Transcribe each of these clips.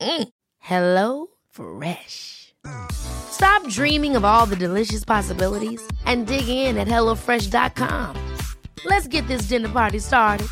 Mm. Hello Fresh. Stop dreaming of all the delicious possibilities and dig in at HelloFresh.com. Let's get this dinner party started.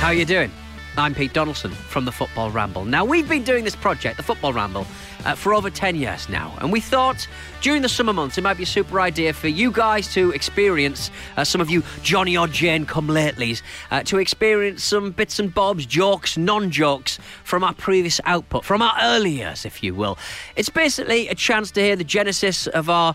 How are you doing? I'm Pete Donaldson from the Football Ramble. Now, we've been doing this project, the Football Ramble, uh, for over 10 years now, and we thought during the summer months it might be a super idea for you guys to experience, uh, some of you Johnny or Jane come latelys, uh, to experience some bits and bobs, jokes, non jokes from our previous output, from our early years, if you will. It's basically a chance to hear the genesis of our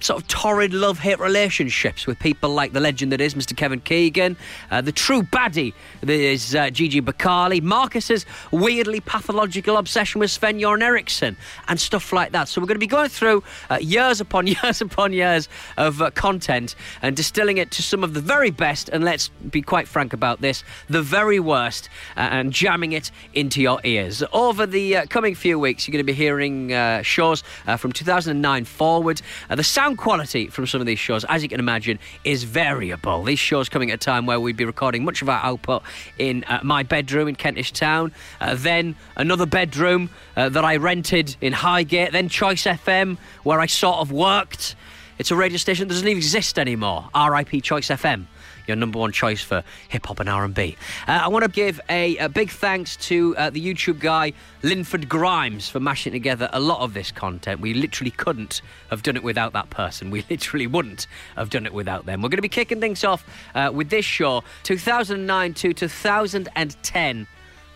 sort of torrid love hate relationships with people like the legend that is Mr. Kevin Keegan, uh, the true baddie that is uh, Gigi Becali, Marcus's weirdly pathological obsession with Sven Göran Eriksson, and stuff like that. So we're going to be going through uh, years upon years upon years of uh, content and distilling it to some of the very best, and let's be quite frank about this, the very worst, uh, and jamming it into your ears. Over the uh, coming few weeks, you're going to be hearing uh, shows uh, from 2009 forward. The sound quality from some of these shows, as you can imagine, is variable. These shows coming at a time where we'd be recording much of our output in my bedroom in Kentish Town, then another bedroom that I rented in Highgate, then Choice FM, where I sort of worked. It's a radio station that doesn't even exist anymore. RIP Choice FM your number one choice for hip hop and R&B. Uh, I want to give a, a, big thanks to uh, the YouTube guy Linford Grimes for mashing together a lot of this content. We literally couldn't have done it without that person. We literally wouldn't have done it without them. We're going to be kicking things off uh, with this show, 2009 to 2010,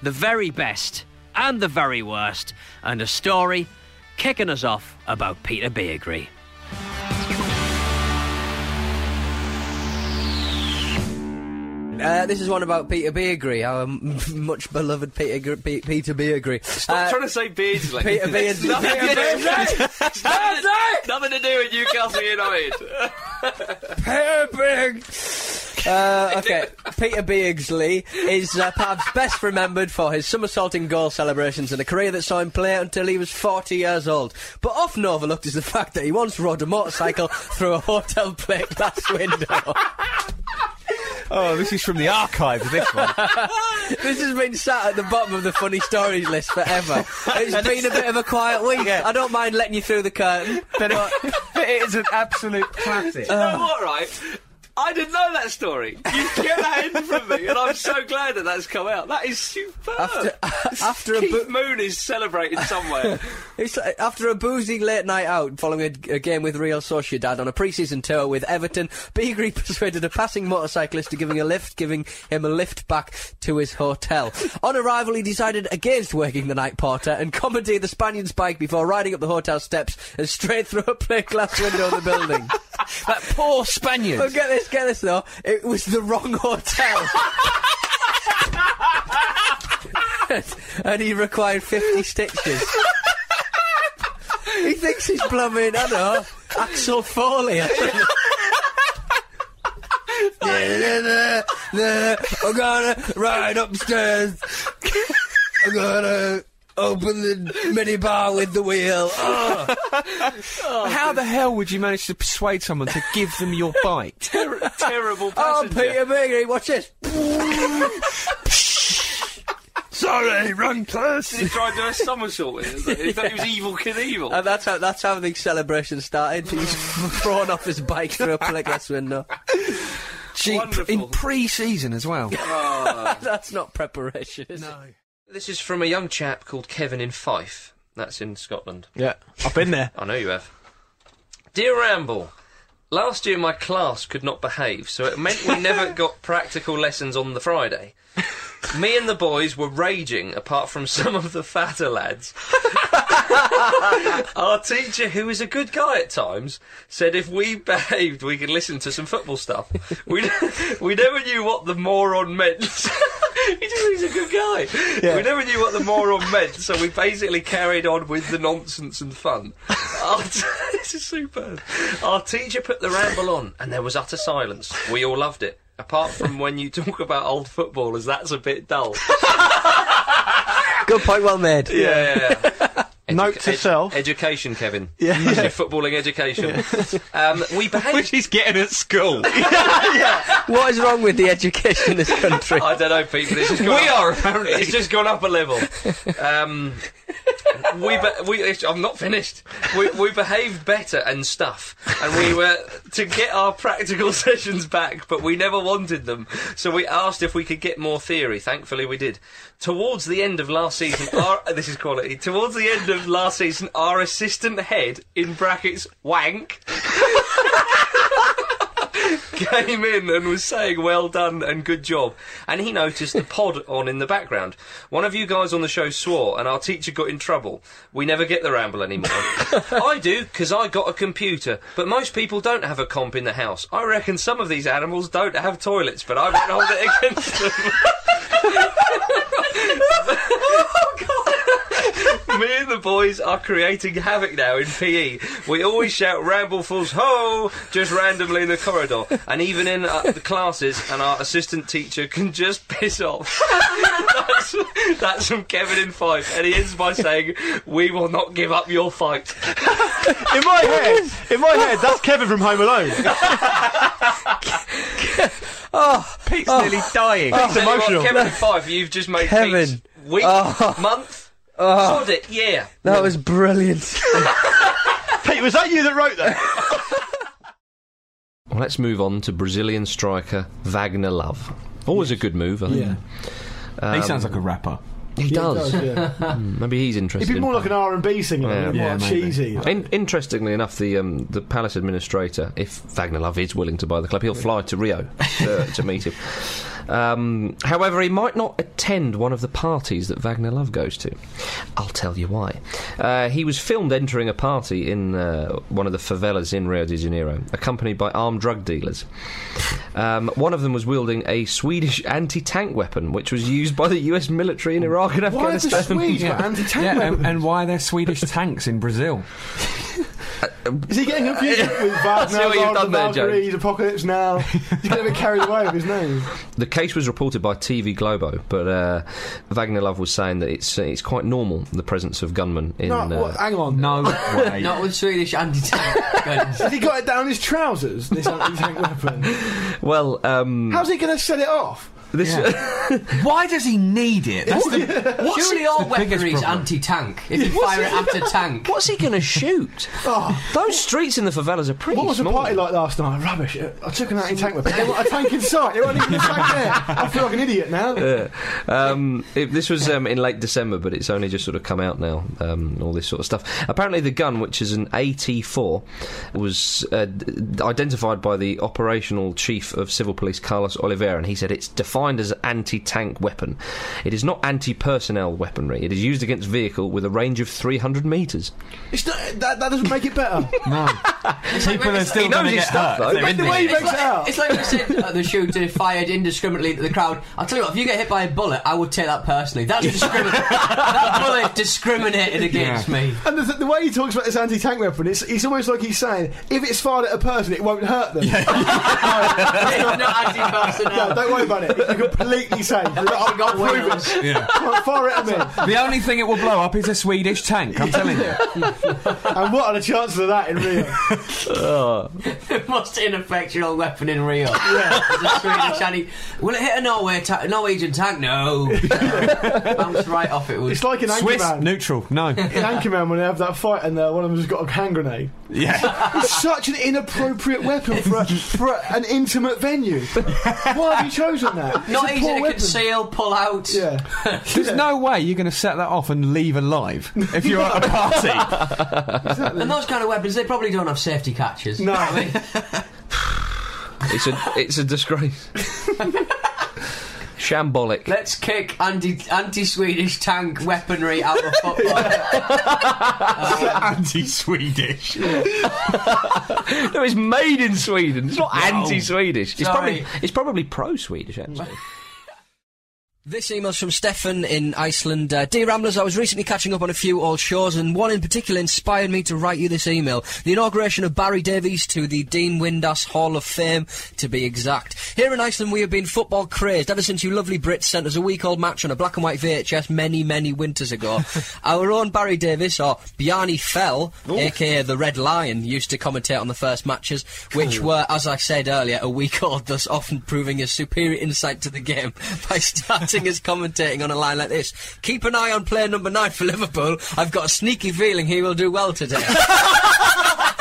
the very best and the very worst, and a story kicking us off about Peter Beardsley. Uh, this is one about Peter Beardsley, our m- much beloved Peter Gr- P- Peter Beardsley. Stop Uh, trying to say Beardsley. Peter Beardsley. Nothing to Peter do- Beardsley. nothing, nothing to do with Newcastle United. Peter. Uh, okay, Peter Beardsley is uh, perhaps best remembered for his somersaulting goal celebrations and a career that saw him play until he was 40 years old. But often overlooked is the fact that he once rode a motorcycle through a hotel plate glass window. Oh, this is from the archive, this one. this has been sat at the bottom of the funny stories list forever. It's been a bit of a quiet week. I don't mind letting you through the curtain. But it, it is an absolute classic. Uh, you know what, right? I didn't know that story. You kept that hidden from me, and I'm so glad that that's come out. That is superb. After- after a Keith bo- Moon is celebrating somewhere. It's like, after a boozy late night out following a, a game with Real Sociedad on a pre-season tour with Everton, Beagrie persuaded a passing motorcyclist to giving a lift, giving him a lift back to his hotel. on arrival, he decided against working the night porter and commandeered the Spaniard's bike before riding up the hotel steps and straight through a plate glass window of the building. that poor Spaniard. But get this, get this though, it was the wrong hotel. and he required 50 stitches. he thinks he's plumbing, I know, Axel Foley. I'm gonna ride upstairs. I'm gonna Open the minibar with the wheel. Oh. How the hell would you manage to persuade someone to give them your bike? Ter- terrible Oh. Peter Bigney, watch this. Sorry, run close. Did he try to do a somersault with it? He thought he was Evel Knievel. And that's how that's how the celebration started. He's thrown off his bike through a plate glass window. Gee, Wonderful. in pre-season as well. Ah. That's not preparation, is it? This is from a young chap called Kevin in Fife. That's in Scotland. Yeah, I've been there. I know you have. Dear Ramble, last year my class could not behave, so it meant we never got practical lessons on the Friday. Me and the boys were raging, apart from some of the fatter lads. Our teacher, who is a good guy at times, said if we behaved, we could listen to some football stuff. We, we never knew what the moron meant. He just- He's a good guy. We never knew what the moron meant, so we basically carried on with the nonsense and fun. Our t- this is superb. Our teacher put the ramble on, and there was utter silence. We all loved it. Apart from when you talk about old footballers, that's a bit dull. Good point, well made. Yeah, yeah, yeah. Note to self. Education, Kevin. Yeah. Your footballing education. um, we behaved. Which he's getting at school. What is wrong with the education in this country? I don't know, Pete, but it's just gone We up, are, apparently. It's just gone up a level. Um, we, be- we, I'm not finished. We, we behaved better and stuff, and we were to get our practical sessions back, but we never wanted them. So we asked if we could get more theory. Thankfully, we did. Towards the end of last season, our, this is quality. Towards the end of last season, our assistant head in brackets wank came in and was saying well done and good job. And he noticed the pod on in the background. One of you guys on the show swore and our teacher got in trouble. We never get the ramble anymore. I do, because I got a computer. But most people don't have a comp in the house. I reckon some of these animals don't have toilets, but I won't hold it against them. Me and the boys are creating havoc now in PE. We always shout Ramblefuls ho just randomly in the corridor, and even in uh, the classes, and our assistant teacher can just piss off. that's, that's from Kevin in Fife, and he ends by saying, "We will not give up your fight." In my head, in my head, that's Kevin from Home Alone. oh, Pete's nearly dying. Tell you what, emotional. Kevin in Fife, you've just made Kevin. Pete's week, month, sod it, yeah. That was brilliant. Pete, was that you that wrote that? Well, let's move on to Brazilian striker Wagner Love. Always a good move, I think. he sounds like a rapper. He does. yeah. Maybe he's interested. He'd be in more like an R and B singer, Yeah. more Yeah, maybe. cheesy. In- interestingly enough, the um, the palace administrator, if Wagner Love is willing to buy the club, he'll fly to Rio to, to meet him. Um, however, he might not attend one of the parties that Wagner Love goes to. I'll tell you why. Uh, he was filmed entering a party in uh, one of the favelas in Rio de Janeiro, accompanied by armed drug dealers. Um, one of them was wielding a Swedish anti-tank weapon, which was used by the U.S. military in Iraq and Why are the Afghanistan. Swedes got anti-tank Yeah, and, and why are there Swedish tanks in Brazil? Is he getting confused with Wagner, what you've done there, Valkyries, Apocalypse Now? He's getting a bit carried away with his name. The case was reported by TV Globo, but uh, Wagner Love was saying that it's uh, it's quite normal the presence of gunmen in. No, uh, what, hang on. No way. Not with Swedish anti-tank guns. Has he got it down his trousers, this anti-tank weapon? well, um, How's he going to set it off? This Why does he need it? That's the, Surely all the weaponry is anti-tank. If you fire it at a tank. what's he going to shoot? Those streets in the favelas are pretty Oh. What was the small. party like last night? Rubbish. I took an anti-tank weapon. They want a tank in sight. They even a tank there. I feel like an idiot now. Yeah. Um, it, this was um, in late December, but it's only just sort of come out now. Um, all this sort of stuff. Apparently, the gun, which is an AT4, was uh, identified by the operational chief of civil police, Carlos Oliveira, and he said it's defined as an anti-tank weapon. It is not anti-personnel weaponry. It is used against vehicle with a range of 300 metres. It's not, that, that doesn't make it better. No. People are still he going to get stuff, hurt. though. if they're But in the way he It's makes like, it out. it's like you said at the shooter fired indiscriminately at the crowd. I'll tell you what, if you get hit by a bullet, I would take that personally. That's discrimin- that bullet discriminated against me. And the, the way he talks about this anti-tank weapon, it's, it's almost like he's saying, if it's fired at a person, it won't hurt them. It's not No, anti-personnel. don't worry about it. If are completely safe. I've got prove it. Yeah. Fire it at me. The only thing it will blow up is a Swedish tank, I'm telling you. And what are the chances of that in Rio? the most ineffectual weapon in Rio. Yeah. a Swedish tank. Will it hit a Norway ta- Norwegian tank? No. Bounce right off it. Would. It's like in Swiss, Anchorman. neutral, no. in Anchorman when they have that fight and uh, one of them's got a hand grenade. Yeah. It's such an inappropriate weapon for, a, for a, an intimate venue. Why have you chosen that? It's Not easy to weapon. conceal, pull out. Yeah. There's no way you're going to set that off and leave alive if you're at a party. And those kind of weapons, they probably don't have safety catches. No. I mean, It's a it's a disgrace. Shambolic. let's kick anti anti Swedish tank weaponry out of football. Um, Anti-Swedish. No, it's made in Sweden. It's not anti-Swedish. It's Sorry. probably it's probably pro-Swedish actually. This email's from Stefan in Iceland. Uh, Dear Ramblers, I was recently catching up on a few old shows, and one in particular inspired me to write you this email. The inauguration of Barry Davies to the Dean Windass Hall of Fame, to be exact. Here in Iceland, we have been football crazed ever since you lovely Brits sent us a week old match on a black and white VHS many, many winters ago. Our own Barry Davies, or Bjarni Fell, aka the Red Lion, used to commentate on the first matches, which were, as I said earlier, a week old, thus often proving a superior insight to the game by starting as commentating on a line like this. Keep an eye on player number nine for Liverpool. I've got a sneaky feeling he will do well today.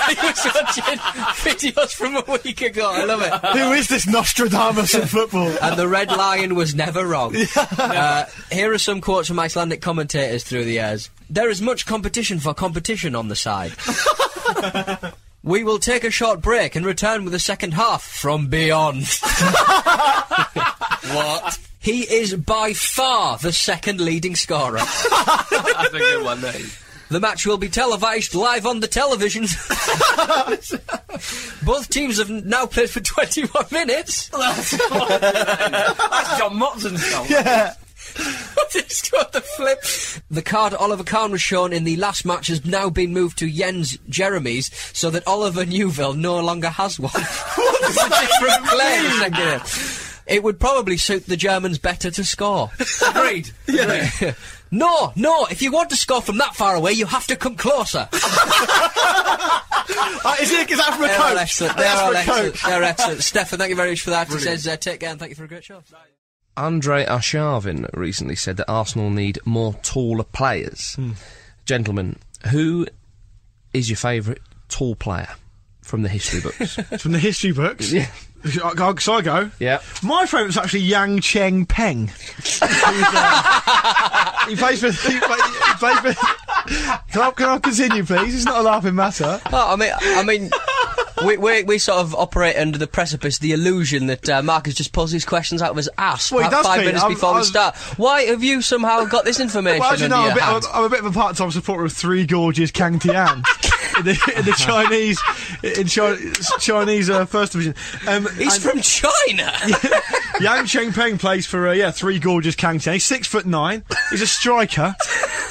he was watching videos from a week ago. I love it. Who is this Nostradamus of football? And the Red Lion was never wrong. Uh, here are some quotes from Icelandic commentators through the years. There is much competition for competition on the side. we will take a short break and return with the second half from beyond. what? He is by far the second leading scorer. That's a good one, mate. The match will be televised live on the television. Both teams have now played for 21 minutes. That's John Motson's song. yeah. It's got the flip. The card Oliver Kahn was shown in the last match has now been moved to Jens Jeremies, so that Oliver Neuville no longer has one. it's a different player. The second game. It would probably suit the Germans better to score. Agreed. no, no, if you want to score from that far away, you have to come closer. Uh, is, it, is that from a They're coach? excellent. They're That's all excellent. coach. They're excellent. Stefan, thank you very much for that. He says, uh, take care and thank you for a great show. Andre Arshavin recently said that Arsenal need more taller players. Gentlemen, who is your favourite tall player from the history books? From the history books. yeah. I, I, so I go. Yeah. My favourite's actually Yang Cheng Peng. Uh, he plays for. He, play, he plays for. Can I, can I continue, please? It's not a laughing matter. Oh, I mean, I mean, we, we we sort of operate under the precipice, the illusion that uh, Marcus just pulls these questions out of his ass Well, five Pete. minutes I'm- before we I'm- start. Why have you somehow got this information Well, you know, I'm a, bit? I'm, a bit of a part-time supporter of Three Gorges Kang Tian in, the, in the Chinese in Chi- Chinese uh, First Division. Um, He's from China. Yang Chengpeng plays for uh, yeah Three Gorges Kangtian. He's six foot nine. He's a striker.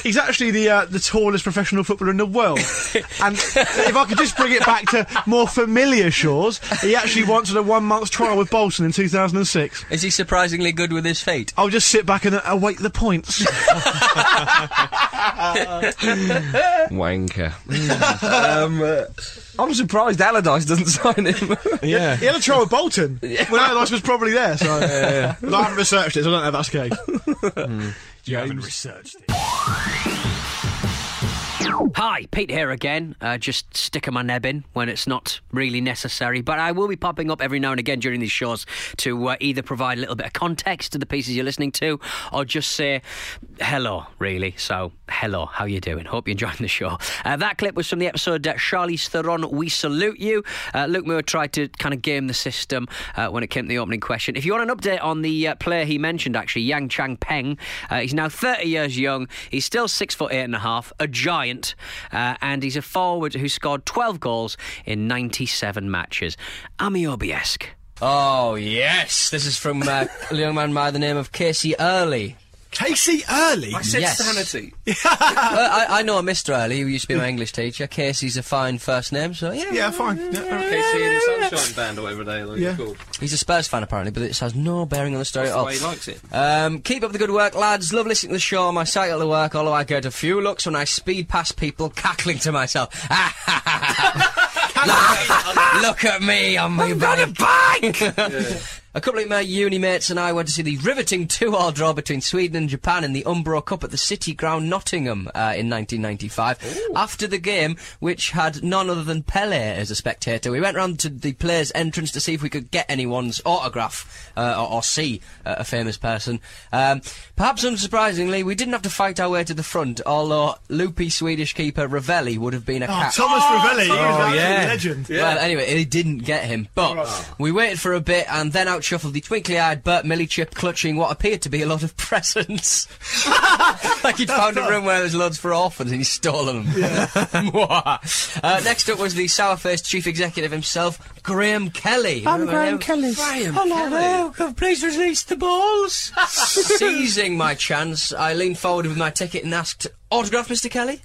He's actually the uh, the tallest professional footballer in the world. And if I could just bring it back to more familiar shores, he actually wanted a one month trial with Bolton in 2006. Is he surprisingly good with his feet? I'll just sit back and uh, await the points. Wanker. um, uh, I'm surprised Allardyce doesn't sign him. Yeah. He had a trial with Bolton when Allardyce was probably there. So But I haven't researched it, so I don't know if that's the case. Hmm. You haven't researched it. Hi, Pete here again. Uh, just sticking my neb in when it's not really necessary, but I will be popping up every now and again during these shows to uh, either provide a little bit of context to the pieces you're listening to, or just say hello. Really, so hello, how you doing? Hope you're enjoying the show. Uh, that clip was from the episode uh, Charlize Theron. We salute you. Uh, Luke Moore tried to kind of game the system uh, when it came to the opening question. If you want an update on the uh, player he mentioned, actually Yang Chang Peng, he's now 30 years young. He's still six foot eight and a half, a giant, uh, and he's a forward who scored 12 goals in 97 matches. Ameobi-esque. Oh yes, this is from uh, a young man by the name of Casey Early. Casey Early. I said Yes. sanity. Well, I, I know a Mr. Early who used to be my English teacher. Casey's a fine first name, so yeah. Yeah, fine. Yeah. KC and the Sunshine Band or whatever they like Yeah. called. He's a Spurs fan apparently, but this has no bearing on the story That's at the all. way he likes it. Um, keep up the good work, lads. Love listening to the show. My cycle to work, although I get a few looks when I speed past people, cackling to myself. Look at me on my bike! A couple of my uni mates and I went to see the riveting two-all draw between Sweden and Japan in the Umbro Cup at the City Ground, Nottingham, uh, in 1995. After the game, which had none other than Pele as a spectator, we went round to the players' entrance to see if we could get anyone's autograph uh, or, or see uh, a famous person. Um, perhaps unsurprisingly, we didn't have to fight our way to the front, although loopy Swedish keeper Ravelli would have been a Oh, cat. Thomas Ravelli, he was Oh, yeah. absolute legend. Well, anyway, he didn't get him. But we waited for a bit and then out shuffled the twinkly-eyed Bert Millichip clutching what appeared to be a lot of presents. like he'd found a room where there's loads for orphans and he's stolen them. Mwah. uh, next up was the sour-faced chief executive himself, Graham Kelly. I'm Remember Graham him? Kelly. Hello there. Please release the balls. Seizing my chance, I leaned forward with my ticket and asked, Autograph, Mr. Kelly?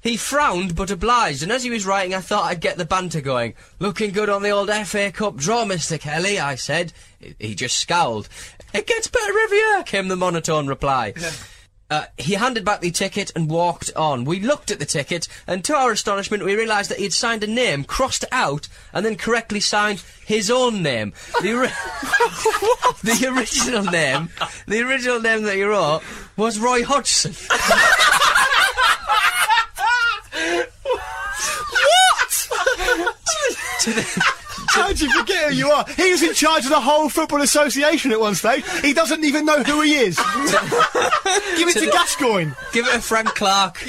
He frowned but obliged, and as he was writing, I thought I'd get the banter going. Looking good on the old FA Cup draw, Mr. Kelly, I said. He just scowled. It gets better every year, came the monotone reply. Uh, he handed back the ticket and walked on. We looked at the ticket, and to our astonishment, we realised that he had signed a name, crossed it out, and then correctly signed his own name. The, ori- the original name, the original name that he wrote was Roy Hodgson. to the How'd you forget who you are? He was in charge of the whole Football Association at one stage. He doesn't even know who he is. Give it to Gascoigne. Give it to Frank Clark.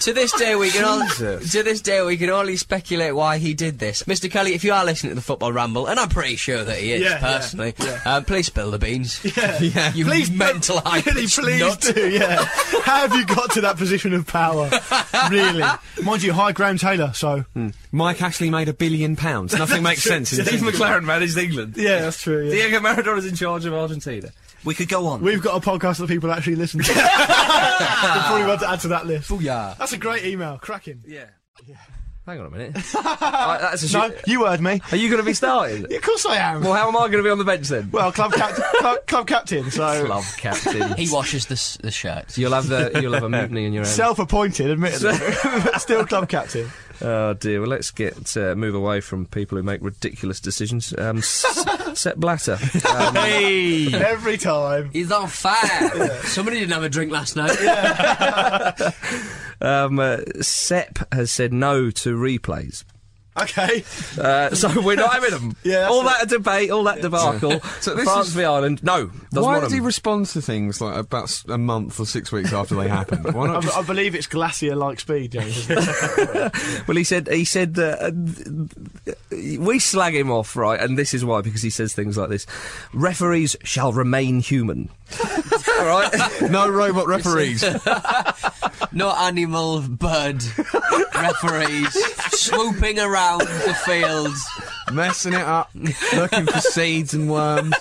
To this day, we can only to this day we can only speculate why he did this. Mr. Kelly, if you are listening to the Football Ramble, and I'm pretty sure that he is Yeah, yeah, personally, Uh, please spill the beans. Yeah. You please, mental Really, please nut. do, yeah. How have you got to that position of power? really? Mind you, hi, Graham Taylor, so. Mike Ashley made a billion pounds. Nothing makes sense. in Steve McClaren managed England. Yeah, that's true, yeah. Diego Maradona's in charge of Argentina. We could go on. We've got a podcast that people actually listen to. We'll probably want to add to that list. Booyah. That's a great email, cracking. yeah. Hang on a minute. Right, that's a No, shit- you heard me. Are you going to be starting? Yeah, of course I am. well, how am I going to be on the bench then? Well, club, cap- club, club captain, so Club captain. He washes the, the shirts. You'll have the you'll have a mutiny in your own. self-appointed, admittedly, still club captain. Oh dear. Well, let's get uh, move away from people who make ridiculous decisions. Um, S- Sepp Blatter. Um, Hey, every time. He's on fire. Somebody didn't have a drink last night. um, uh, Sepp has said no to replays. Okay. Uh, so we're not having them. Yeah, all it. that debate, all that debacle. So this France is- v Ireland. No, doesn't Why want does he respond to things like about a month or six weeks after they happen? Why I, not just I believe it's glacier-like speed, James. Well, he said he said that uh, we slag him off, right? And this is why because he says things like this: referees shall remain human. All right. no robot referees? No animal, bird referees swooping around the fields. messing it up, looking for seeds and worms.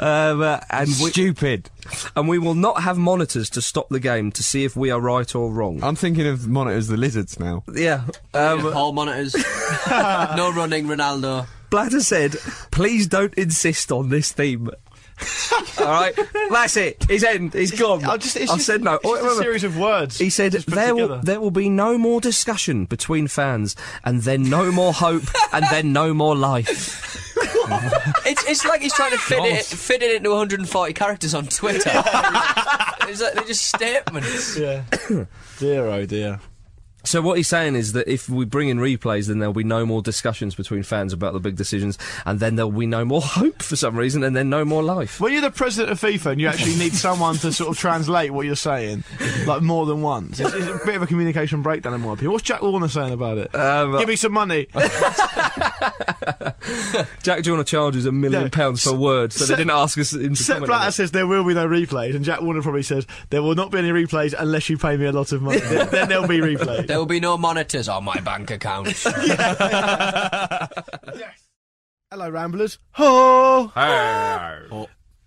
Um, uh, and we Stupid. and we will not have monitors to stop the game to see if we are right or wrong. I'm thinking of monitors the lizards now. yeah. Um, Hall monitors. no running, Ronaldo. Blatter said, "Please don't insist on this theme." All right, that's it. He's end. He's gone. I just, it's I've just, said no. It's just a series of words. He said just put there will there will be no more discussion between fans, and then no more hope, and then no more life. It's, it's like he's trying to fit it fit it into 140 characters on Twitter. it's like they're just statements. Yeah. dear, oh dear. So what he's saying is that if we bring in replays, then there'll be no more discussions between fans about the big decisions, and then there'll be no more hope for some reason, and then no more life. When you're the president of FIFA and you actually need someone to sort of translate what you're saying, like more than once, it's, it's a bit of a communication breakdown in my opinion. What's Jack Warner saying about it? Um, Give me some money. Jack Warner charges a million Yeah. pounds per word, so Sepp- they didn't ask us. In to Sepp comment on Blatter says there will be no replays, and Jack Warner probably says there will not be any replays unless you pay me a lot of money. then, then there'll be replays. There will be no monitors on my bank account. yes. Hello, Ramblers. Ho!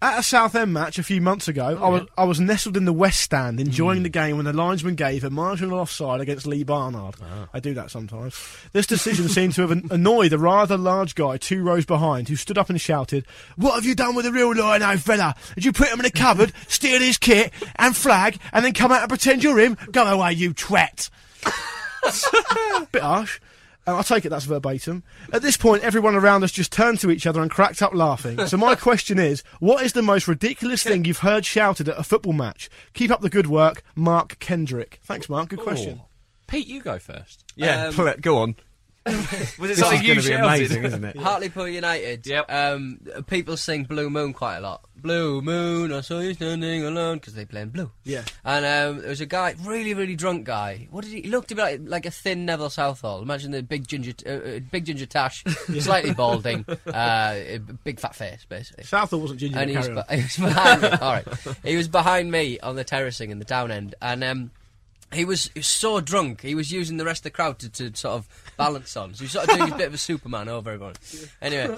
At a Southend match a few months ago, I was I was nestled in the west stand enjoying Hmm. the game when the linesman gave a marginal offside against Lee Barnard. Ah. I do that sometimes. This decision seemed to have annoyed a rather large guy two rows behind who stood up and shouted, What have you done with the real Lionel fella? Did you put him in a cupboard, steal his kit and flag, and then come out and pretend you're him? Go away, you twat. Bit harsh. Uh, I take it that's verbatim. At this point, everyone around us just turned to each other and cracked up laughing. So my question is, what is the most ridiculous thing you've heard shouted at a football match? Keep up the good work, Mark Kendrick. Thanks, Mark. Good question. Pete, you go first. Yeah, Um. Go on. Was it This something you going to be amazing, isn't it? Hartlepool United. Yep. Um, people sing Blue Moon quite a lot. Blue Moon, I saw you standing alone because they play in blue. Yeah. And um, there was a guy, really, really drunk guy. What did he? He looked a bit like, like a thin Neville Southall. Imagine the big ginger, uh, uh, big ginger tash, slightly balding, uh, big fat face, basically. Southall wasn't ginger. and he was, carry on. be- he was behind me. All right, he was behind me on the terracing in the down end, and um, he was, he was so drunk. He was using the rest of the crowd to, to sort of balance on. So he was sort of doing a bit of a Superman over everyone. Anyway,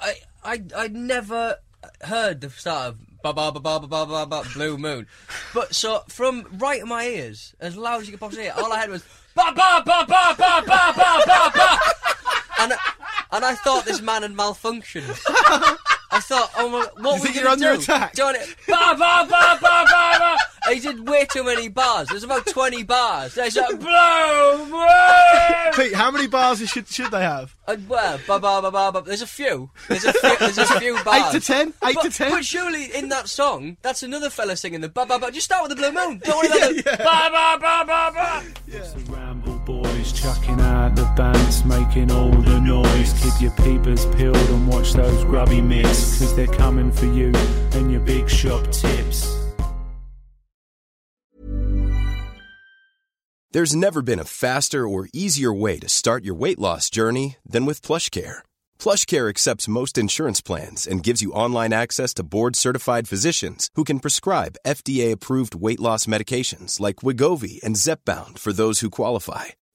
I I I'd never heard the start of ba ba ba ba ba ba ba ba blue moon, but so from right in my ears, as loud as you could possibly hear, all I had was ba ba ba ba ba ba ba ba ba, and and I thought this man had malfunctioned. I thought, oh my, what You were you gonna under do? attack? Doing it, ba ba ba ba ba ba. And He did way too many bars. There's about twenty bars. There's like blow, blow. Pete, how many bars should should they have? And well, ba ba ba ba ba. There's a few. There's a few. There's a few bars. Eight to ten. Eight but, to ten. But surely in that song, that's another fella singing the ba ba ba. Just start with the blue moon. Don't worry about the ba ba ba ba ba. The Ramble Boys chucking out the bands, making all the noise. Keep your peepers peeled and watch those grubby mitts, cause they're coming for you and your big shop tips. There's never been a faster or easier way to start your weight loss journey than with PlushCare. PlushCare accepts most insurance plans and gives you online access to board-certified physicians who can prescribe FDA-approved weight loss medications like Wegovy and Zepbound for those who qualify.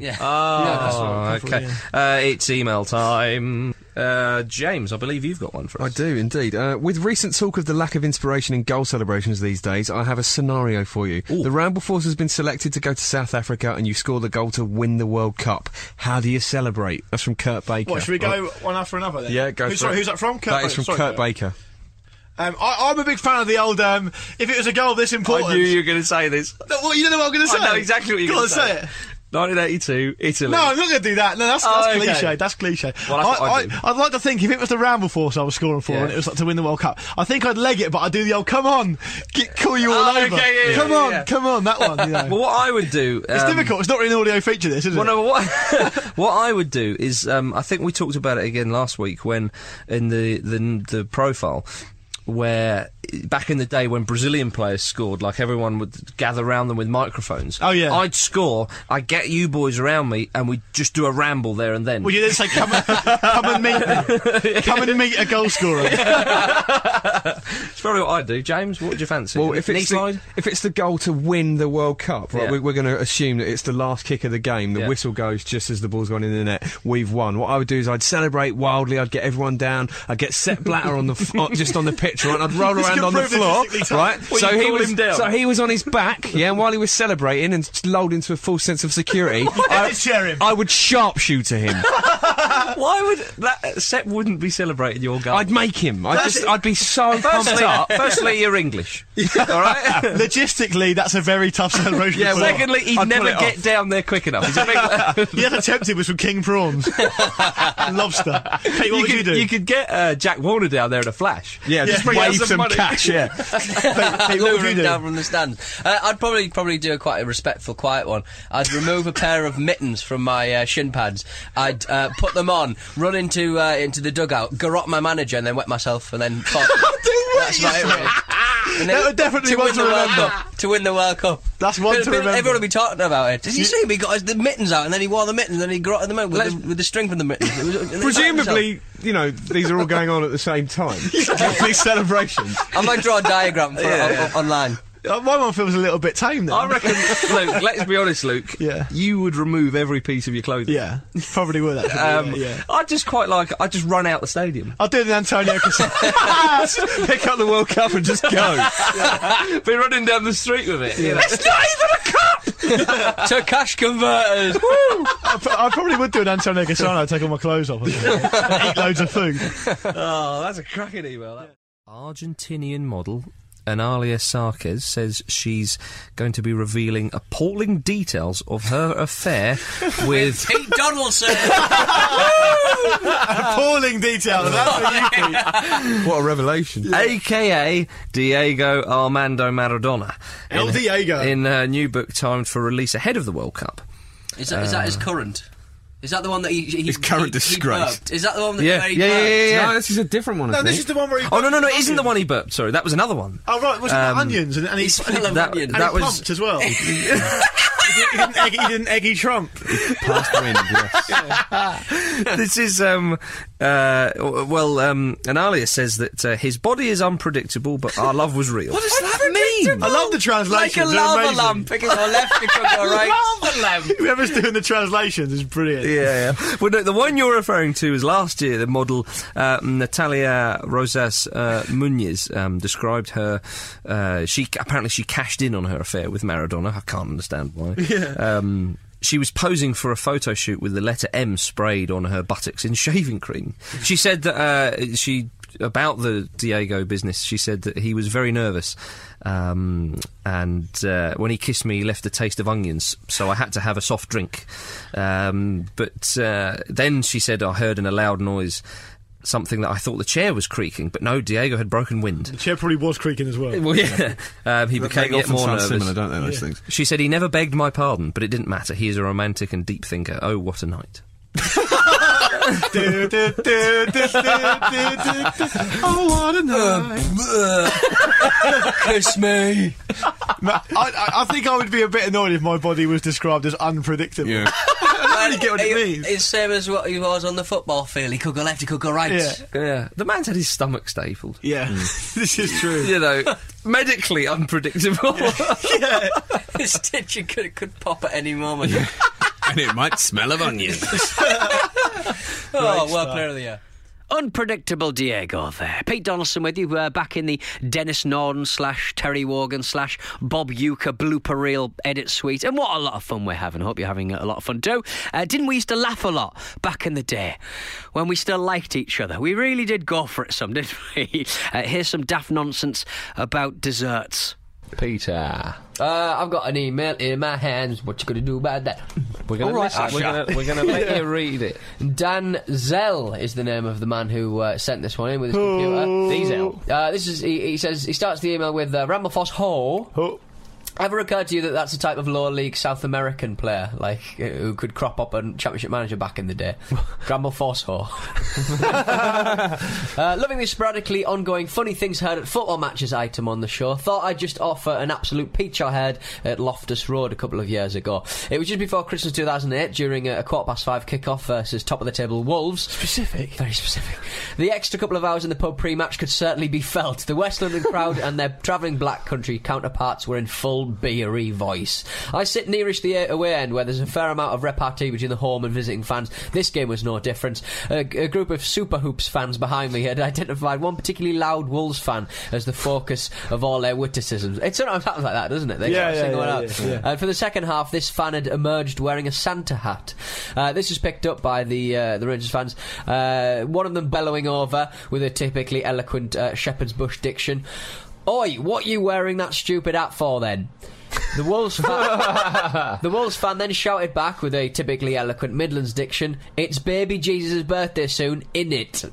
Yeah. Oh, okay. Uh, it's email time. Uh, James, I believe you've got one for us. I do indeed. Uh, with recent talk of the lack of inspiration in goal celebrations these days, I have a scenario for you. The Ramble Force has been selected to go to South Africa, and you score the goal to win the World Cup. How do you celebrate? That's from Kurt Baker. What should we Right. go one after another then? Yeah, go Who's, for sorry, it. who's that from? Kurt That is Baker. from Sorry, Kurt Baker. Um, I, I'm a big fan of the old. Um, if it was a goal this important, I knew you were going to say this. No, what you don't know what I'm going to say? I know exactly what you're going to say. say. It. 1982, Italy. No, I'm not going to do that. No, that's, Oh, that's okay. cliche. That's cliche. Well, that's I, I'd. I, would like to think if it was the Ramble Force I was scoring for Yeah. and it was like to win the World Cup, I think I'd leg it, but I'd do the old "come on, get, call you all Oh, over." okay, yeah, come yeah, on, come on, that one. You know. Well, what I would do. it's um, difficult. It's not really an audio feature. This is Well, it? no, what, what I would do is, um, I think we talked about it again last week when in the the, the profile. Where back in the day when Brazilian players scored, like everyone would gather around them with microphones. Oh, yeah. I'd score. I'd get you boys around me, and we'd just do a ramble there and then. Well, you didn't say come and, come and meet. Come and meet a goal scorer. It's probably what I'd do. James, what would you fancy? Well, if it's, the, if it's the goal to win the World Cup, right, Yeah. we, we're going to assume that it's the last kick of the game. The Yeah. whistle goes just as the ball's gone in the net. We've won. What I would do is I'd celebrate wildly. I'd get everyone down. I'd get Sepp Blatter on the f- just on the pitch, right? I'd roll around can on the floor, right? Well, so he was down. so he was on his back, yeah. And while he was celebrating and lulled into a false sense of security, I, did share him. I would sharpshooter him. Why would that? Sepp wouldn't be celebrating your goal. I'd make him. I'd That's just. it. I'd be so pumped Firstly, up. firstly, you're English. All right. Logistically, that's a very tough celebration. Yeah, to well, pull Secondly, he'd I'd never get off. down there quick enough. He's a big, off. The other attempted was from king prawns, lobster. Hey, what you would could, you do? you could get uh, Jack Warner down there in a flash. Yeah, just bring wave some some, money. Cash. Yeah. Hey, what would Lure you him do? down from the stands. Uh, I'd probably probably do a quite a respectful, quiet one. I'd remove a pair of mittens from my uh, shin pads. I'd uh, put them on, run into uh, into the dugout, garrot my manager, and then wet myself, and then. Pop. That's it. That would definitely to one win to the remember. Cup. To win the World Cup. That's one People- to people- remember. Everyone will be talking about it. Did you see him? He got his, the mittens out, and then he wore the mittens, and then he garroted them out with, the, with the string from the mittens. It was- and he hurt Presumably, you know, these are all going on at the same time. these celebrations. I might draw a diagram for Yeah, it on, on- online. Uh, my one feels a little bit tame. Then. I reckon, Luke. Let's be honest, Luke. Yeah. You would remove every piece of your clothing. Yeah, probably would. Actually, Um, yeah, yeah. I just quite like. I just run out the stadium. I'll do the Antonio Cassano. Pick up the World Cup and just go. Be running down the street with it. You know. It's not even a cup. to cash converters. I, I probably would do an Antonio Cassano, take all my clothes off, eat loads of food. Oh, that's a cracking email. That. Argentinian model Analia Sarquez says she's going to be revealing appalling details of her affair with Pete Donaldson. Appalling details. That's for you, What a revelation. AKA Diego Armando Maradona. El in- Diego. In her new book timed for release ahead of the World Cup. Is that, is that his uh, current? Is that the one that he. he His current he- he disgrace. burped? Is that the one that Yeah, where he yeah, yeah, yeah, yeah. No, this is a different one. I No, this is the one where he. Oh, no, no, no, it isn't the one he burped. Sorry, that was another one. Oh, right, was it Um, the onions? And, and he, He smelled of that- onion. and that he was- pumped as well. he, did, he, didn't egg, he didn't eggy Trump. Past wind, yes. this is um uh well um Analia says that uh, his body is unpredictable but our love was real. What does that mean? I love the translation. Like translations. a they're lava amazing. lamp. It can left, it can right. lava lamp. Whoever's doing the translations is brilliant. Yeah, yeah. Well, no, the one you're referring to is last year. The model uh, Natalia Rosas uh, Munoz um, described her. Uh, she apparently she cashed in on her affair with Maradona. I can't understand why. Yeah. Um, she was posing for a photo shoot with the letter M sprayed on her buttocks in shaving cream. She said that uh, she about the Diego business. She said that he was very nervous, um, and uh, when he kissed me, he left a taste of onions. So I had to have a soft drink. Um, but uh, then she said I heard in a loud noise. Something that I thought the chair was creaking, but no, Diego had broken wind. The chair probably was creaking as well. Well, yeah, um, he became They yet more sound nervous. similar, don't they, those things? She said he never begged my pardon, but it didn't matter. He is a romantic and deep thinker. Oh, what a night. Do, do, do, do, do, do, do, do. Oh, what a night. Kiss me. I, I, I think I would be a bit annoyed if my body was described as unpredictable. Yeah. I don't get what it means. It's same as what he was on the football field. He could go left, he could go right. Yeah. Yeah, the man's had his stomach stapled. Yeah, hmm. this is true. You know, medically unpredictable. yeah. His stitching could, could pop at any moment. and it might smell of onions. oh, well, player of the year. Unpredictable Diego there. Pete Donaldson with you, uh, back in the Denis Norden slash Terry Wogan slash Bob Euchre blooper reel edit suite. And what a lot of fun we're having. I hope you're having a lot of fun too. Uh, didn't we used to laugh a lot back in the day when we still liked each other? We really did go for it some, didn't we? Uh, here's some daft nonsense about desserts. Peter. Uh, I've got an email in my hands. What you gonna do about that? We're gonna All right, listen. We're gonna, we're gonna let you read it. Dan Zell is the name of the man who uh, sent this one in with his computer. Diesel. Uh, this is he, he says he starts the email with uh, Ramble Force Ho. Ever occurred to you that that's a type of lower league South American player, like uh, who could crop up a championship manager back in the day? Gramble Force Ho. uh, loving the sporadically ongoing funny things heard at football matches item on the show. Thought I'd just offer an absolute peach I had at Loftus Road a couple of years ago. It was just before Christmas 2008 during a, a quarter past five kick-off versus top of the table Wolves. Specific. Very specific. The extra couple of hours in the pub pre-match could certainly be felt. The West London crowd and their travelling black country counterparts were in full beery voice. I sit nearest the away end where there's a fair amount of repartee between the home and visiting fans. This game was no different. A, a group of Super Hoops fans behind me had identified one particularly loud Wolves fan as the focus of all their witticisms. It sometimes happens like that, doesn't it? They Yeah, yeah, yeah, out. yeah, yeah. And for the second half, this fan had emerged wearing a Santa hat. Uh, this was picked up by the uh, the Rangers fans. Uh, one of them bellowing over with a typically eloquent uh, shepherd's bush diction. Oi, what you wearing that stupid hat for then? The Wolves fan, the Wolves fan then shouted back with a typically eloquent Midlands diction, "It's baby Jesus' birthday soon, in it."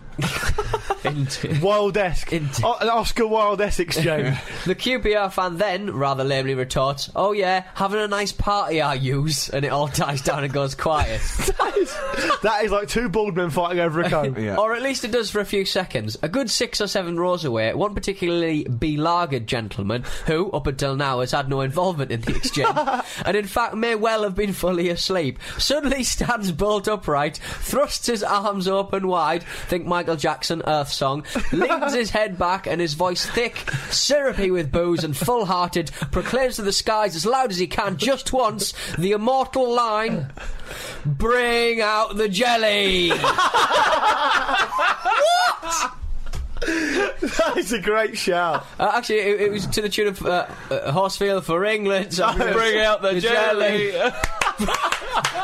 Wild-esque. O- an Oscar Wilde-esque exchange. The QPR fan then rather lamely retorts, "Oh yeah, having a nice party, I use," and it all dies down and goes quiet. that is like two bald men fighting over a comb. Or at least it does for a few seconds. A good six or seven rows away, one particularly belagered gentleman, who, up until now, has had no involvement in the exchange, and in fact may well have been fully asleep, suddenly stands bolt upright, thrusts his arms open wide, think Michael Jackson, Earth Song, leans his head back, and his voice thick, syrupy with booze, and full hearted, proclaims to the skies as loud as he can, just once, the immortal line Bring out the jelly! What? that is a great shout. Uh, actually, it, it was to the tune of uh, uh, Horsfield for England. So Bring out the jelly.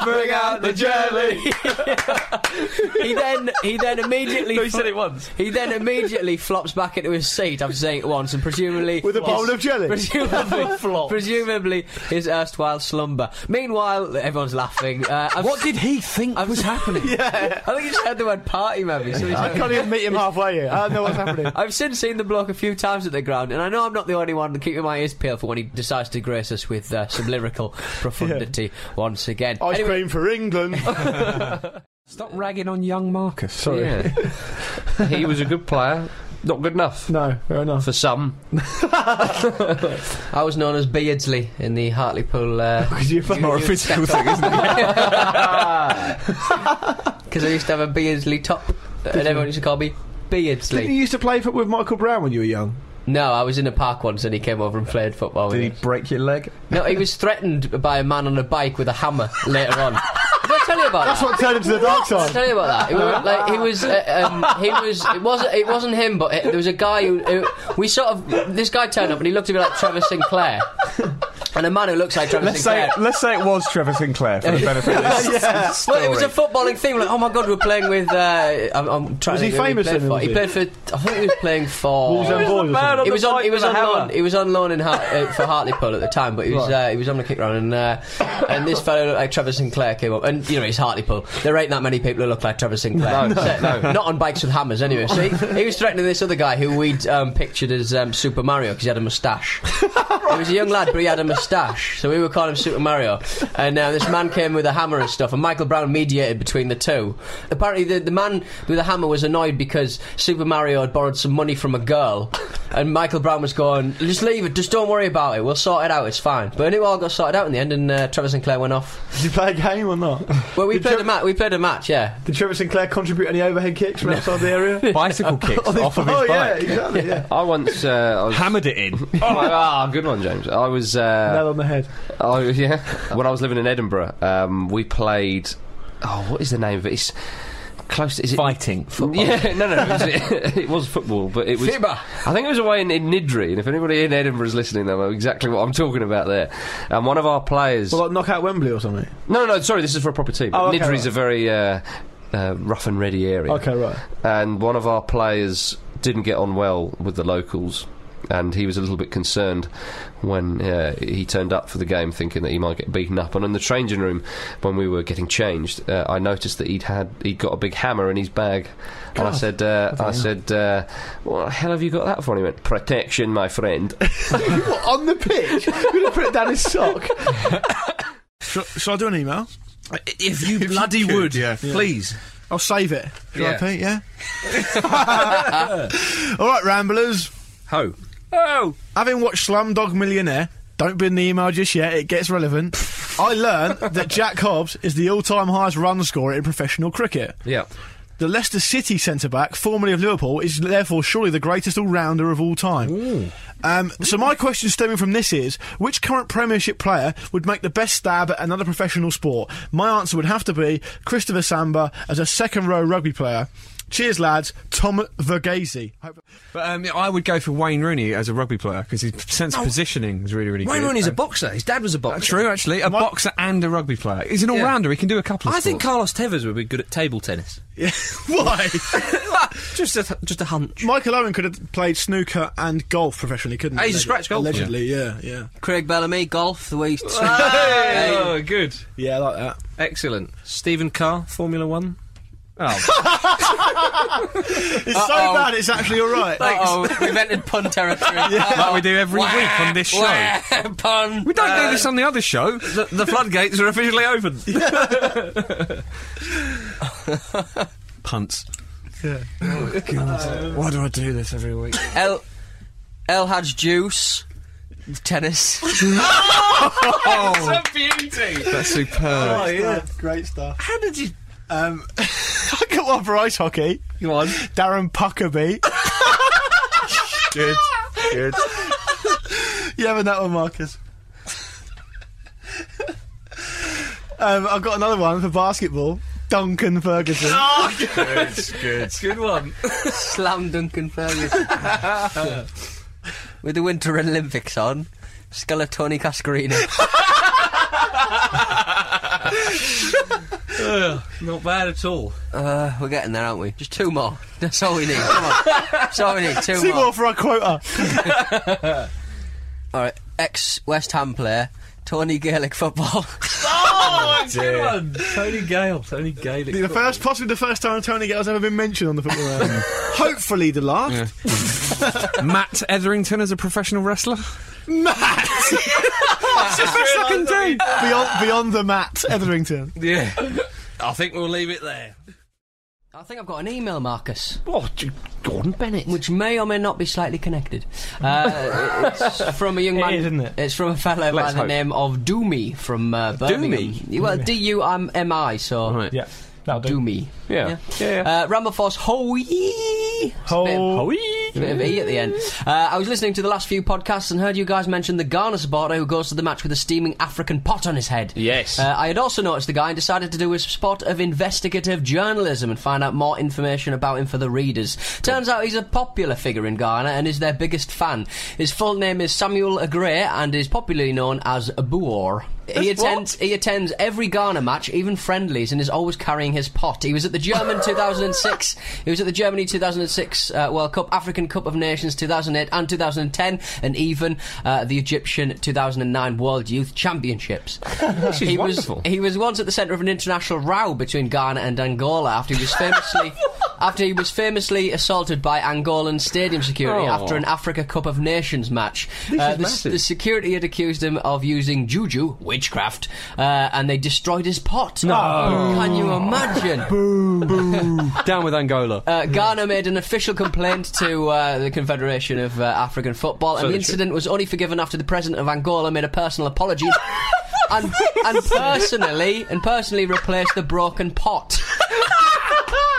Bring out the jelly. he then he then immediately No, he said it once. He then immediately flops back into his seat after saying it once, and presumably With a bowl of jelly. Presumably, presumably his erstwhile slumber. Meanwhile, everyone's laughing. Uh, What did he think was happening? Yeah. I think he just heard the word party, maybe. So he's I can't even meet him halfway here. I don't know what's happening. I've since seen the bloke a few times at the ground, and I know I'm not the only one keeping my ears peeled for when he decides to grace us with uh, some lyrical profundity once again. Ice Anyway, cream for England. Stop ragging on young Marcus. Sorry. Yeah. he was a good player. Not good enough No, fair enough. for some. I was known as Beardsley in the Hartlepool. Uh, because you're Because More a physical thing, isn't it? Because I used to have a Beardsley top, and everyone used to call me Didn't you used to play foot with Michael Brown when you were young? No, I was in a park once, and he came over and played football Did he us. break your leg? No, he was threatened by a man on a bike with a hammer later on. Did I tell you about that. That's that? what turned him to the dark I'll side. tell you about that. He was, like, he was, uh, um, he was. It wasn't. It wasn't him, but it, there was a guy who, who. We sort of. This guy turned up and he looked a bit like Trevor Sinclair, and a man who looks like Trevor Let's say, Sinclair. let's say it was Trevor Sinclair for the benefit of this story. Well, it was a footballing thing. Like, oh my god, we're playing with. Uh, I'm, I'm trying Was to he famous Played for. He he? played for. I think he was playing for. Wolves and boys. Or something. He was on. He was on loan. He was on loan in Hart, uh, for Hartlepool at the time, but he was uh, he was on the kick round, and uh, and this fellow looked like Trevor Sinclair came up, and you know he's Hartlepool. There ain't that many people who look like Trevor Sinclair. No, So- no. not on bikes with hammers anyway. So he, he was threatening this other guy who we'd um, pictured as um, Super Mario because he had a moustache. he was a young lad, but he had a moustache, so we were calling him Super Mario. And uh, this man came with a hammer and stuff, and Michael Brown mediated between the two. Apparently, the, the man with the hammer was annoyed because Super Mario had borrowed some money from a girl, and Michael Brown was going, "Just leave it, just don't worry about it. We'll sort it out. It's fine." But it all got sorted out in the end, and uh, Trevor Sinclair went off. Did you play a game or not? Well, we Did played Tre- a match. We played a match, yeah. Did Trevor Sinclair contribute any overhead kicks from outside the area? Bicycle kicks off of his oh, yeah, bike. exactly, yeah. I once uh, I was Hammered it in. Oh, ah, good one, James. I was uh, Nail on the head. Oh yeah. When I was living in Edinburgh, um, we played. Oh, what is the name of it? It's close. Is it Fighting football. Yeah, no, no, it was, it, was football, but it was. Fibber. I think it was away in, in Niddrie, and if anybody in Edinburgh is listening, they know exactly what I'm talking about there. And one of our players. Well, like knock out Wembley or something. no, no, sorry, this is for a proper team. Oh, okay, Niddrie's right. a very uh, uh, rough and ready area. Okay, right. and one of our players didn't get on well with the locals. And he was a little bit concerned when uh, he turned up for the game, thinking that he might get beaten up. And in the changing room, when we were getting changed, uh, I noticed that he'd had he'd got a big hammer in his bag. And I said, uh, I said, uh, "What the hell have you got that for?" And he went, "Protection, my friend." what, on the pitch? We're going to put it down his sock. shall, shall I do an email? If you If you bloody could, would, yeah. please. I'll save it. Shall Yeah. I, Pete? Yeah? All right, Ramblers. Ho. Oh! Having watched Slumdog Millionaire, don't be in the email just yet, it gets relevant. I learned that Jack Hobbs is the all time highest run scorer in professional cricket. yeah. The Leicester City centre back, formerly of Liverpool, is therefore surely the greatest all rounder of all time. Um, so my question stemming from this is: which current Premiership player would make the best stab at another professional sport? My answer would have to be Christopher Samba as a second row rugby player. Cheers, lads. Tom Verghese. But um, I would go for Wayne Rooney as a rugby player because his sense of positioning is really, really Wayne good. Wayne Rooney's a boxer. His dad was a boxer. True, actually. A boxer and a rugby player. He's an all Yeah. rounder. He can do a couple of things. I think. Carlos Tevez would be good at table tennis. Yeah. Why? just a just a hunch. Michael Owen could have played snooker and golf professionally, couldn't he? he's a scratch golfer. Allegedly, yeah, yeah. Craig Bellamy, golf, the way he's. Oh, good. Yeah, I like that. Excellent. Stephen Carr, Formula One. Oh. It's so bad, it's actually all right. Oh, we've entered pun territory. like we do every week on this show. pun. We don't do uh, this on the other show. The, the floodgates are officially open. Punts. Oh, oh, Why do I do this every week? El El Hadj Juice, tennis. Oh, beauty. that's superb. Oh, yeah. Great stuff. How did you? Um, I got one for ice hockey. Go on. Darren Puckerby. Good. Good. you having that one, Marcus? um, I've got another one for basketball. Duncan Ferguson. Oh, good. Good. Good one. Slam Duncan Ferguson. With the Winter Olympics on, Skull Tony Cascarino. Not bad at all. Uh, we're getting there, aren't we? Just two more. That's all we need. Come on. That's all we need. Two Two more. more for our quota. All right. Ex West Ham player, Tony Gaelic football. Oh, oh good one. Tony Gale. Tony Gale. the first, possibly the first time Tony Gale's ever been mentioned on the football round. Hopefully the last. Matt Etherington as a professional wrestler. Matt! That's the best I can do. beyond, beyond the Matt Etherington. Yeah. I think we'll leave it there. I think I've got an email, Marcus. Oh, Gordon Bennett. Which may or may not be slightly connected. Uh, it's from a young man. It is, isn't it? It's from a fellow by Let's the hope. name of Doomy from uh, Birmingham. Doomy? Well, D U M M I, so. Right. Yeah, that'll do. Doomy. Yeah. Yeah. yeah. Uh, Ramble Force Hoey. Ho- Bit of E at the end. Uh, I was listening to the last few podcasts and heard you guys mention the Ghana supporter who goes to the match with a steaming African pot on his head. Yes. Uh, I had also noticed the guy and decided to do a spot of investigative journalism and find out more information about him for the readers. Turns out he's a popular figure in Ghana and is their biggest fan. His full name is Samuel Agre and is popularly known as Buor. He attends he attends every Ghana match, even friendlies, and is always carrying his pot. He was at the German 2006. He was at the Germany 2006 uh, World Cup, African Cup of Nations 2008 and 2010, and even uh, the Egyptian 2009 World Youth Championships. he wonderful. was he was once at the centre of an international row between Ghana and Angola after he was famously after he was famously assaulted by Angolan stadium security Oh. after an Africa Cup of Nations match. This Uh, is the, massive. the security had accused him of using juju, witchcraft, uh, and they destroyed his pot. No. Can you imagine? Boom, boom. Down with Angola. Uh, Ghana made an official complaint to uh, the Confederation of uh, African Football, and the incident was only forgiven after the president of Angola made a personal apology. And, and personally and personally replaced the broken pot.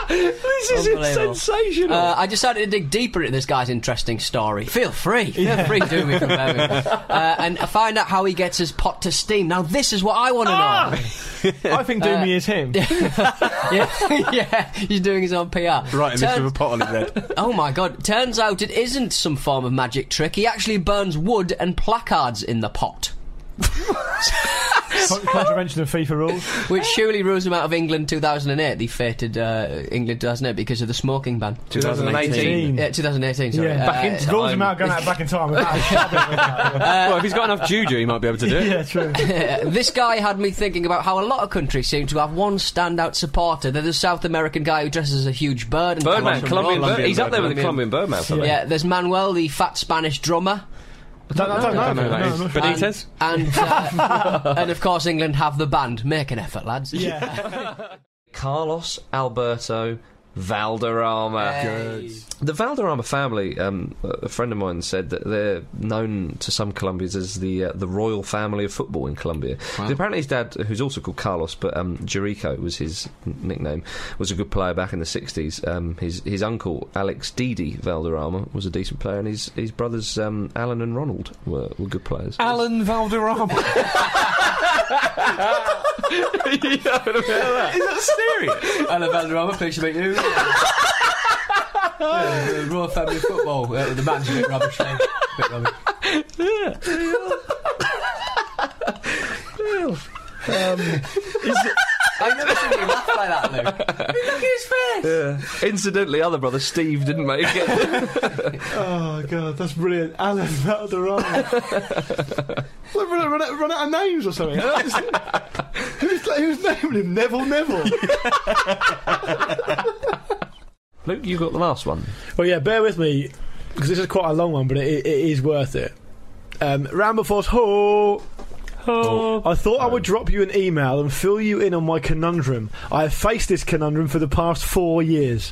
This is Unbelievable. sensational. Uh, I decided to dig deeper into this guy's interesting story. Feel free. Feel free to do me from Birmingham. Uh, and find out how he gets his pot to steam. Now, this is what I want to know. I think Doomy is him. yeah, yeah, he's doing his own PR. Writing this Turn- with a pot on his head. Oh my god, turns out it isn't some form of magic trick. He actually burns wood and placards in the pot. Con- Contravention of FIFA rules. Which surely rules him out of England 2008, the fated uh, England 2008 because of the smoking ban. 2018. Yeah, 2018, sorry. Yeah, Uh, back in rules him out going out back in time. without a shadow of a doubt. well, if he's got enough juju, he might be able to do it. yeah, true. this guy had me thinking about how a lot of countries seem to have one standout supporter. There's a South American guy who dresses as a huge bird. Birdman, comes from Colombian Rome. bird. He's up there with the Colombian Birdman. Yeah, there's Manuel, the fat Spanish drummer. I don't, I don't know. I don't know who that No, is. I'm. Benitez? And, uh, and of course, England have the band. Make an effort, lads. Yeah. Carlos Alberto Valderrama. The Valderrama family, um, a friend of mine said that they're known to some Colombians as the uh, the royal family of football in Colombia. Apparently, his dad, who's also called Carlos, but um, Jaricho was his nickname, was a good player back in the 60s. Um, his his uncle, Alex Didi Valderrama, was a decent player, and his, his brothers, um, Alan and Ronald, were, were good players. Alan Valderrama. Is that serious? Alan Valderrama, pleasure to meet you. yeah, the Royal Family Football. Uh, the man's a bit rubbish, eh? bit rubbish. I've never seen you laugh like that, Luke. Look at his face. Yeah. Incidentally, other brother Steve didn't make it. Oh god, that's brilliant. Alan Valderrama. Well, run, run, out- run out of names or something. who's, who's naming him? Neville Neville. Luke, you got the last one. well, yeah, bear with me because this is quite a long one, but it, it is worth it. Um, Ramble Force Ho. I thought I would drop you an email and fill you in on my conundrum. I have faced this conundrum for the past four years.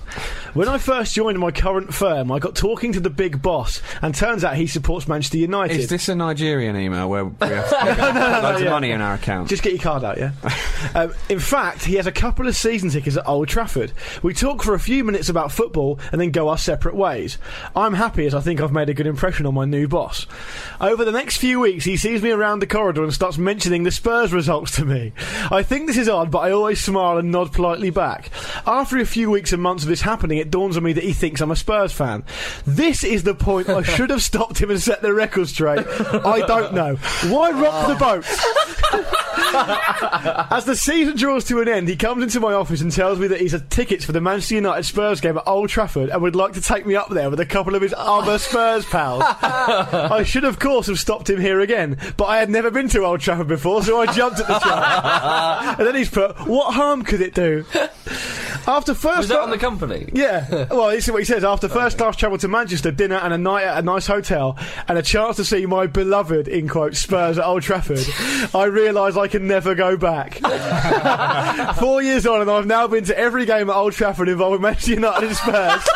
When I first joined my current firm, I got talking to the big boss, and turns out he supports Manchester United. Is this a Nigerian email where we have to put loads of yeah. money in our account? Just get your card out, yeah? um, in fact, he has a couple of season tickets at Old Trafford. We talk for a few minutes about football and then go our separate ways. I'm happy as I think I've made a good impression on my new boss. Over the next few weeks, he sees me around the corridor and starts mentioning the Spurs results to me. I think this is odd, but I always smile and nod politely back. After a few weeks and months of this happening, it dawns on me that he thinks I'm a Spurs fan. This is the point I should have stopped him and set the record straight. I don't know. Why rock the boat? As the season draws to an end, he comes into my office and tells me that he's had tickets for the Manchester United Spurs game at Old Trafford and would like to take me up there with a couple of his other Spurs pals. I should, of course, have stopped him here again, but I had never been to Old Trafford before, so I jumped at the chance. and then he's put, "What harm could it do?" After first, Was that on the company? yeah. Well, this is what he says. After first class travel to Manchester, dinner and a night at a nice hotel, and a chance to see my beloved, in quote Spurs at Old Trafford, I realise I can never go back. Four years on, and I've now been to every game at Old Trafford involving Manchester United and Spurs.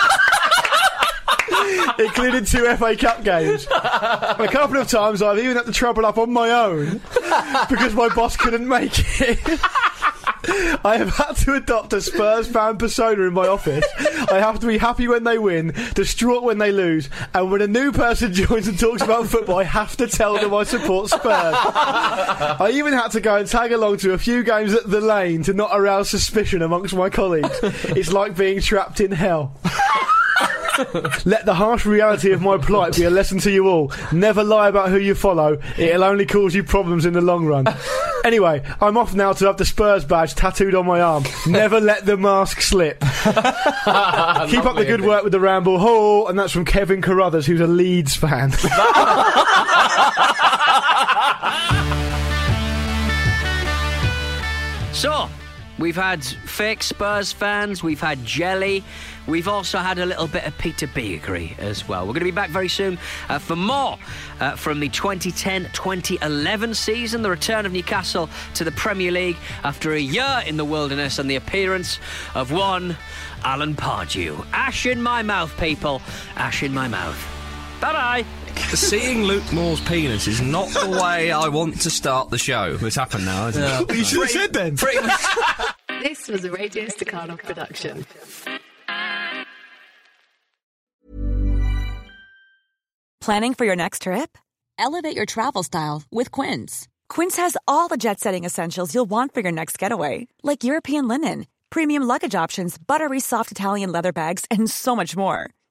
Including two FA Cup games. A couple of times I've even had to trouble up on my own because my boss couldn't make it. I have had to adopt a Spurs fan persona in my office. I have to be happy when they win, distraught when they lose, and when a new person joins and talks about football, I have to tell them I support Spurs. I even had to go and tag along to a few games at the lane to not arouse suspicion amongst my colleagues. It's like being trapped in hell. Let the harsh reality of my plight be a lesson to you all. Never lie about who you follow. It'll only cause you problems in the long run. Anyway, I'm off now to have the Spurs badge tattooed on my arm. Never let the mask slip. Keep up the good work with the Ramble Hall, and that's from Kevin Carruthers, who's a Leeds fan. So, we've had fake Spurs fans, we've had jelly, we've also had a little bit of Peter Beagrie as well. We're going to be back very soon uh, for more uh, from the 2010 2011 season, the return of Newcastle to the Premier League after a year in the wilderness and the appearance of one Alan Pardew. Ash in my mouth, people. Ash in my mouth. Bye bye. Seeing Luke Moore's penis is not the way I want to start the show. It's happened now, isn't it? you should have said then. Pretty much. This was a Radio Staccato production. Planning for your next trip? Elevate your travel style with Quince. Quince has all the jet setting essentials you'll want for your next getaway, like European linen, premium luggage options, buttery soft Italian leather bags, and so much more.